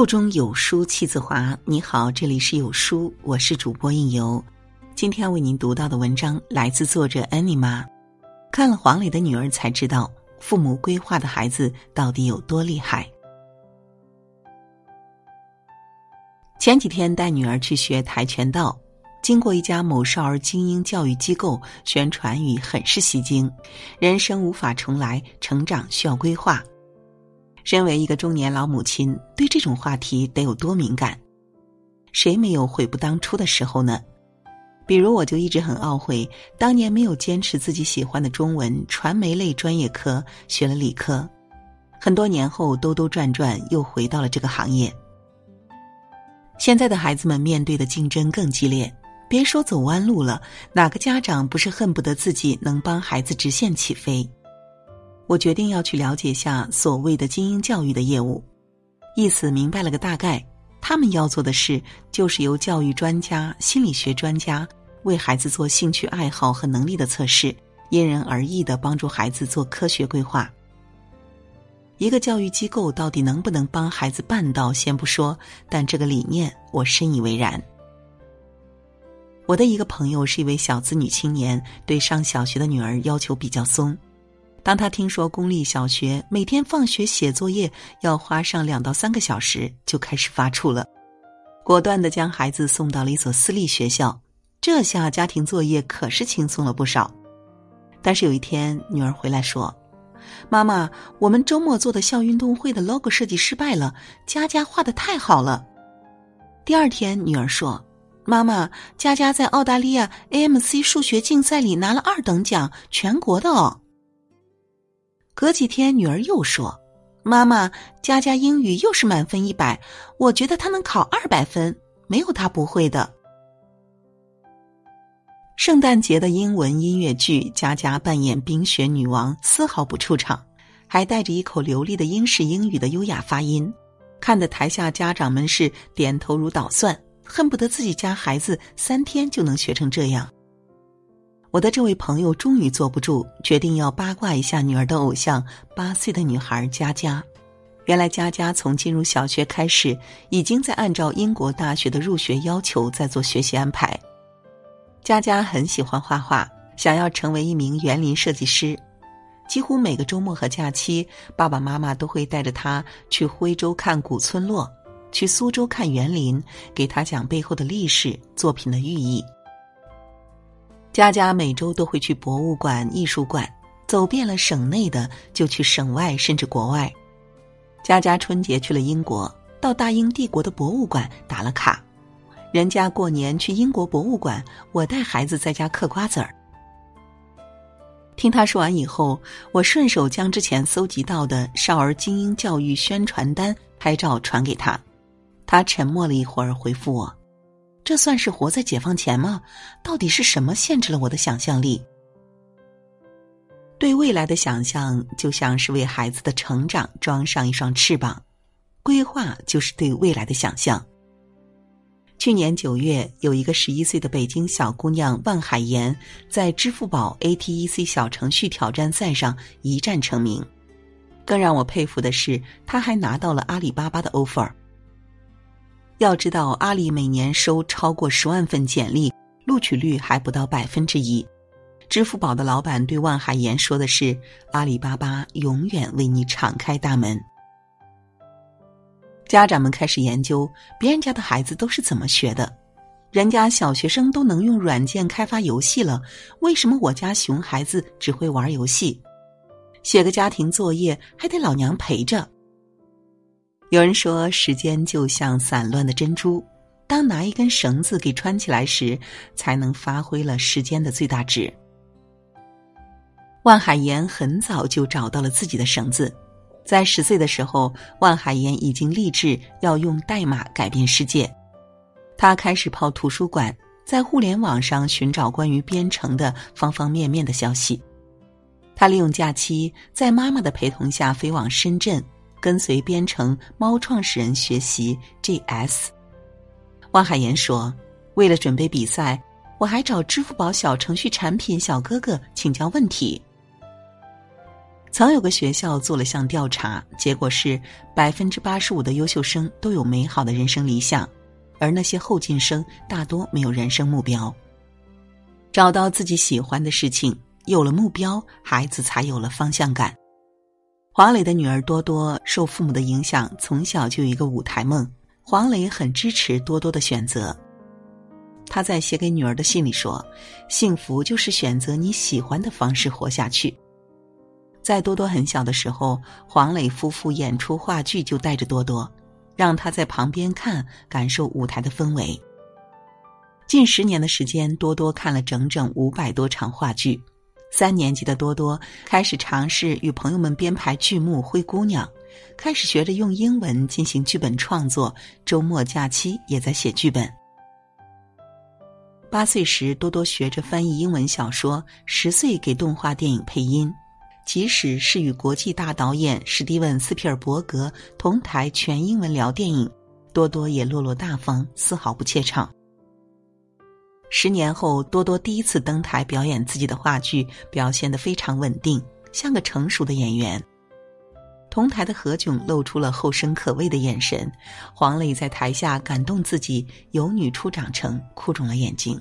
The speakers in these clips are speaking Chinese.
腹中有书气自华。你好，这里是有书，我是主播应由。今天为您读到的文章来自作者 Anima。看了黄磊的女儿，才知道父母规划的孩子到底有多厉害。前几天带女儿去学跆拳道，经过一家某少儿精英教育机构，宣传语很是吸睛：“人生无法重来，成长需要规划。”身为一个中年老母亲，对这种话题得有多敏感？谁没有悔不当初的时候呢？比如，我就一直很懊悔，当年没有坚持自己喜欢的中文传媒类专业科，学了理科。很多年后，兜兜转转又回到了这个行业。现在的孩子们面对的竞争更激烈，别说走弯路了，哪个家长不是恨不得自己能帮孩子直线起飞？我决定要去了解下所谓的精英教育的业务，意思明白了个大概。他们要做的事，就是由教育专家、心理学专家为孩子做兴趣爱好和能力的测试，因人而异的帮助孩子做科学规划。一个教育机构到底能不能帮孩子办到，先不说，但这个理念我深以为然。我的一个朋友是一位小资女青年，对上小学的女儿要求比较松。当他听说公立小学每天放学写作业要花上两到三个小时，就开始发怵了，果断的将孩子送到了一所私立学校。这下家庭作业可是轻松了不少。但是有一天，女儿回来说：“妈妈，我们周末做的校运动会的 logo 设计失败了，佳佳画的太好了。”第二天，女儿说：“妈妈，佳佳在澳大利亚 AMC 数学竞赛里拿了二等奖，全国的哦。”隔几天，女儿又说：“妈妈，佳佳英语又是满分一百，我觉得她能考二百分，没有她不会的。”圣诞节的英文音乐剧，佳佳扮演冰雪女王，丝毫不出场，还带着一口流利的英式英语的优雅发音，看得台下家长们是点头如捣蒜，恨不得自己家孩子三天就能学成这样。我的这位朋友终于坐不住，决定要八卦一下女儿的偶像——八岁的女孩佳佳。原来佳佳从进入小学开始，已经在按照英国大学的入学要求在做学习安排。佳佳很喜欢画画，想要成为一名园林设计师。几乎每个周末和假期，爸爸妈妈都会带着她去徽州看古村落，去苏州看园林，给她讲背后的历史、作品的寓意。佳佳每周都会去博物馆、艺术馆，走遍了省内的，就去省外甚至国外。佳佳春节去了英国，到大英帝国的博物馆打了卡。人家过年去英国博物馆，我带孩子在家嗑瓜子儿。听他说完以后，我顺手将之前搜集到的少儿精英教育宣传单拍照传给他。他沉默了一会儿，回复我。这算是活在解放前吗？到底是什么限制了我的想象力？对未来的想象，就像是为孩子的成长装上一双翅膀。规划就是对未来的想象。去年九月，有一个十一岁的北京小姑娘万海岩，在支付宝 ATEC 小程序挑战赛上一战成名。更让我佩服的是，她还拿到了阿里巴巴的 offer。要知道，阿里每年收超过十万份简历，录取率还不到百分之一。支付宝的老板对万海岩说的是：“阿里巴巴永远为你敞开大门。”家长们开始研究别人家的孩子都是怎么学的，人家小学生都能用软件开发游戏了，为什么我家熊孩子只会玩游戏？写个家庭作业还得老娘陪着。有人说，时间就像散乱的珍珠，当拿一根绳子给穿起来时，才能发挥了时间的最大值。万海岩很早就找到了自己的绳子，在十岁的时候，万海岩已经立志要用代码改变世界。他开始泡图书馆，在互联网上寻找关于编程的方方面面的消息。他利用假期，在妈妈的陪同下飞往深圳。跟随编程猫创始人学习 JS，汪海岩说：“为了准备比赛，我还找支付宝小程序产品小哥哥请教问题。”曾有个学校做了项调查，结果是百分之八十五的优秀生都有美好的人生理想，而那些后进生大多没有人生目标。找到自己喜欢的事情，有了目标，孩子才有了方向感。黄磊的女儿多多受父母的影响，从小就有一个舞台梦。黄磊很支持多多的选择。他在写给女儿的信里说：“幸福就是选择你喜欢的方式活下去。”在多多很小的时候，黄磊夫妇演出话剧就带着多多，让他在旁边看，感受舞台的氛围。近十年的时间，多多看了整整五百多场话剧。三年级的多多开始尝试与朋友们编排剧目《灰姑娘》，开始学着用英文进行剧本创作，周末假期也在写剧本。八岁时，多多学着翻译英文小说；十岁给动画电影配音。即使是与国际大导演史蒂文·斯皮尔伯格同台全英文聊电影，多多也落落大方，丝毫不怯场。十年后，多多第一次登台表演自己的话剧，表现得非常稳定，像个成熟的演员。同台的何炅露出了后生可畏的眼神，黄磊在台下感动自己有女初长成，哭肿了眼睛。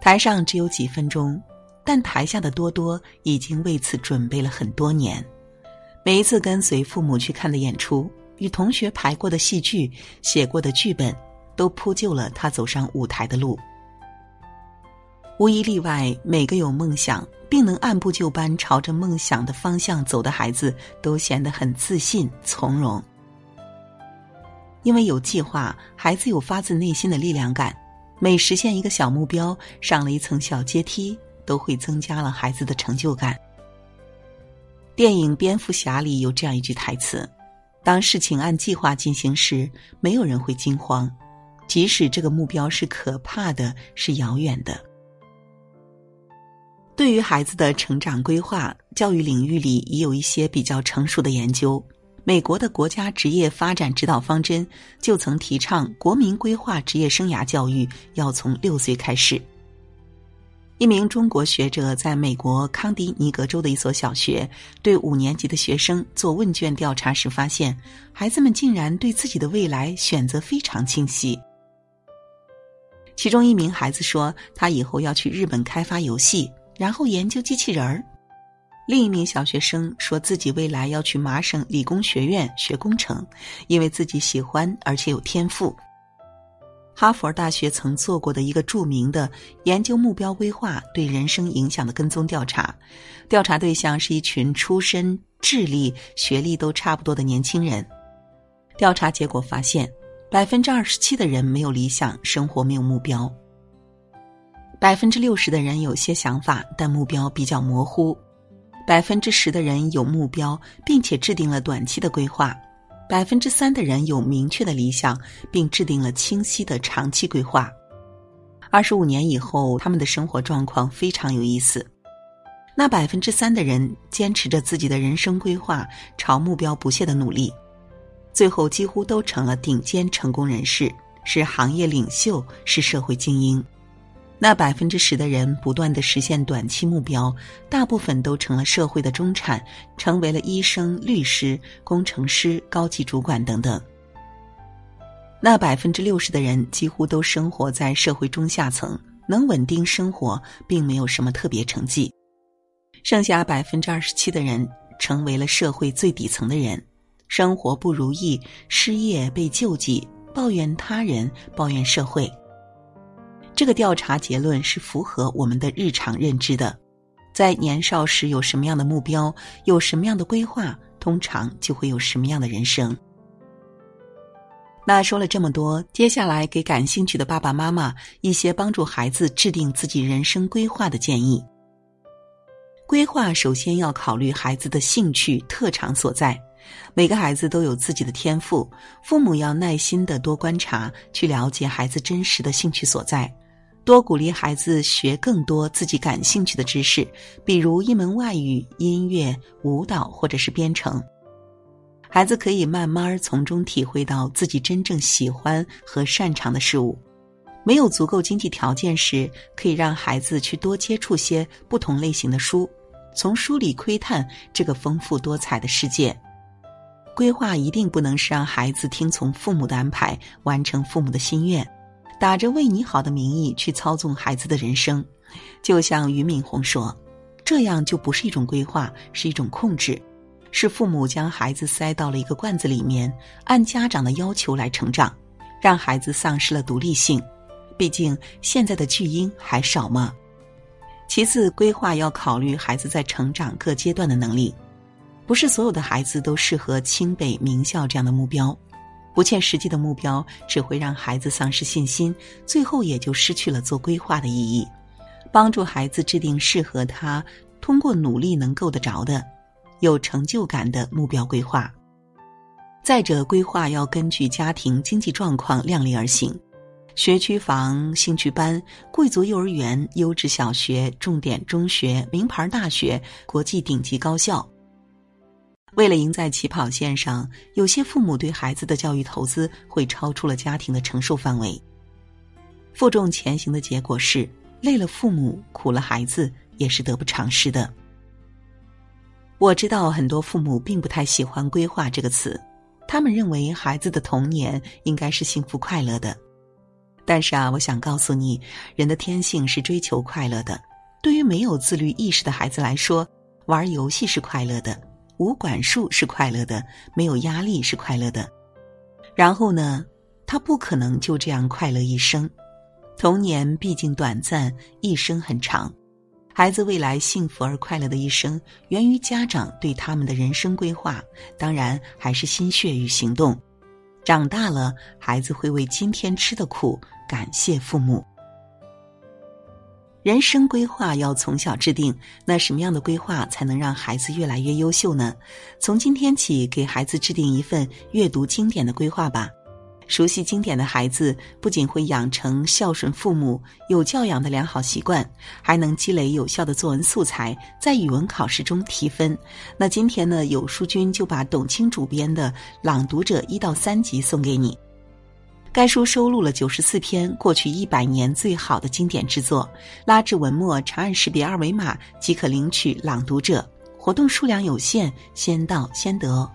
台上只有几分钟。但台下的多多已经为此准备了很多年，每一次跟随父母去看的演出，与同学排过的戏剧、写过的剧本，都铺就了他走上舞台的路。无一例外，每个有梦想并能按部就班朝着梦想的方向走的孩子，都显得很自信从容。因为有计划，孩子有发自内心的力量感，每实现一个小目标，上了一层小阶梯。都会增加了孩子的成就感。电影《蝙蝠侠》里有这样一句台词：“当事情按计划进行时，没有人会惊慌，即使这个目标是可怕的、是遥远的。”对于孩子的成长规划，教育领域里也有一些比较成熟的研究。美国的国家职业发展指导方针就曾提倡，国民规划职业生涯教育要从六岁开始。一名中国学者在美国康迪尼格州的一所小学对五年级的学生做问卷调查时发现，孩子们竟然对自己的未来选择非常清晰。其中一名孩子说，他以后要去日本开发游戏，然后研究机器人儿；另一名小学生说自己未来要去麻省理工学院学工程，因为自己喜欢而且有天赋。哈佛大学曾做过的一个著名的研究目标规划对人生影响的跟踪调查，调查对象是一群出身、智力、学历都差不多的年轻人。调查结果发现，百分之二十七的人没有理想，生活没有目标；百分之六十的人有些想法，但目标比较模糊；百分之十的人有目标，并且制定了短期的规划。百分之三的人有明确的理想，并制定了清晰的长期规划。二十五年以后，他们的生活状况非常有意思。那百分之三的人坚持着自己的人生规划，朝目标不懈的努力，最后几乎都成了顶尖成功人士，是行业领袖，是社会精英。那百分之十的人不断的实现短期目标，大部分都成了社会的中产，成为了医生、律师、工程师、高级主管等等。那百分之六十的人几乎都生活在社会中下层，能稳定生活，并没有什么特别成绩。剩下百分之二十七的人成为了社会最底层的人，生活不如意，失业、被救济，抱怨他人，抱怨社会。这个调查结论是符合我们的日常认知的，在年少时有什么样的目标，有什么样的规划，通常就会有什么样的人生。那说了这么多，接下来给感兴趣的爸爸妈妈一些帮助孩子制定自己人生规划的建议。规划首先要考虑孩子的兴趣特长所在，每个孩子都有自己的天赋，父母要耐心的多观察，去了解孩子真实的兴趣所在。多鼓励孩子学更多自己感兴趣的知识，比如一门外语、音乐、舞蹈或者是编程。孩子可以慢慢从中体会到自己真正喜欢和擅长的事物。没有足够经济条件时，可以让孩子去多接触些不同类型的书，从书里窥探这个丰富多彩的世界。规划一定不能是让孩子听从父母的安排，完成父母的心愿，打着为你好的名义去操纵孩子的人生。就像俞敏洪说：“这样就不是一种规划，是一种控制，是父母将孩子塞到了一个罐子里面，按家长的要求来成长，让孩子丧失了独立性。毕竟现在的巨婴还少吗？”其次，规划要考虑孩子在成长各阶段的能力。不是所有的孩子都适合清北名校这样的目标，不切实际的目标只会让孩子丧失信心，最后也就失去了做规划的意义。帮助孩子制定适合他、通过努力能够得着的、有成就感的目标规划。再者，规划要根据家庭经济状况量力而行，学区房、兴趣班、贵族幼儿园、优质小学、重点中学、名牌大学、国际顶级高校。为了赢在起跑线上，有些父母对孩子的教育投资会超出了家庭的承受范围。负重前行的结果是，累了父母，苦了孩子，也是得不偿失的。我知道很多父母并不太喜欢“规划”这个词，他们认为孩子的童年应该是幸福快乐的。但是啊，我想告诉你，人的天性是追求快乐的。对于没有自律意识的孩子来说，玩游戏是快乐的。无管束是快乐的，没有压力是快乐的。然后呢，他不可能就这样快乐一生。童年毕竟短暂，一生很长。孩子未来幸福而快乐的一生，源于家长对他们的人生规划，当然还是心血与行动。长大了，孩子会为今天吃的苦感谢父母。人生规划要从小制定，那什么样的规划才能让孩子越来越优秀呢？从今天起，给孩子制定一份阅读经典的规划吧。熟悉经典的孩子，不仅会养成孝顺父母、有教养的良好习惯，还能积累有效的作文素材，在语文考试中提分。那今天呢，有书君就把董卿主编的《朗读者》一到三集送给你。该书收录了九十四篇过去一百年最好的经典之作，拉至文末长按识别二维码即可领取《朗读者》。活动数量有限，先到先得。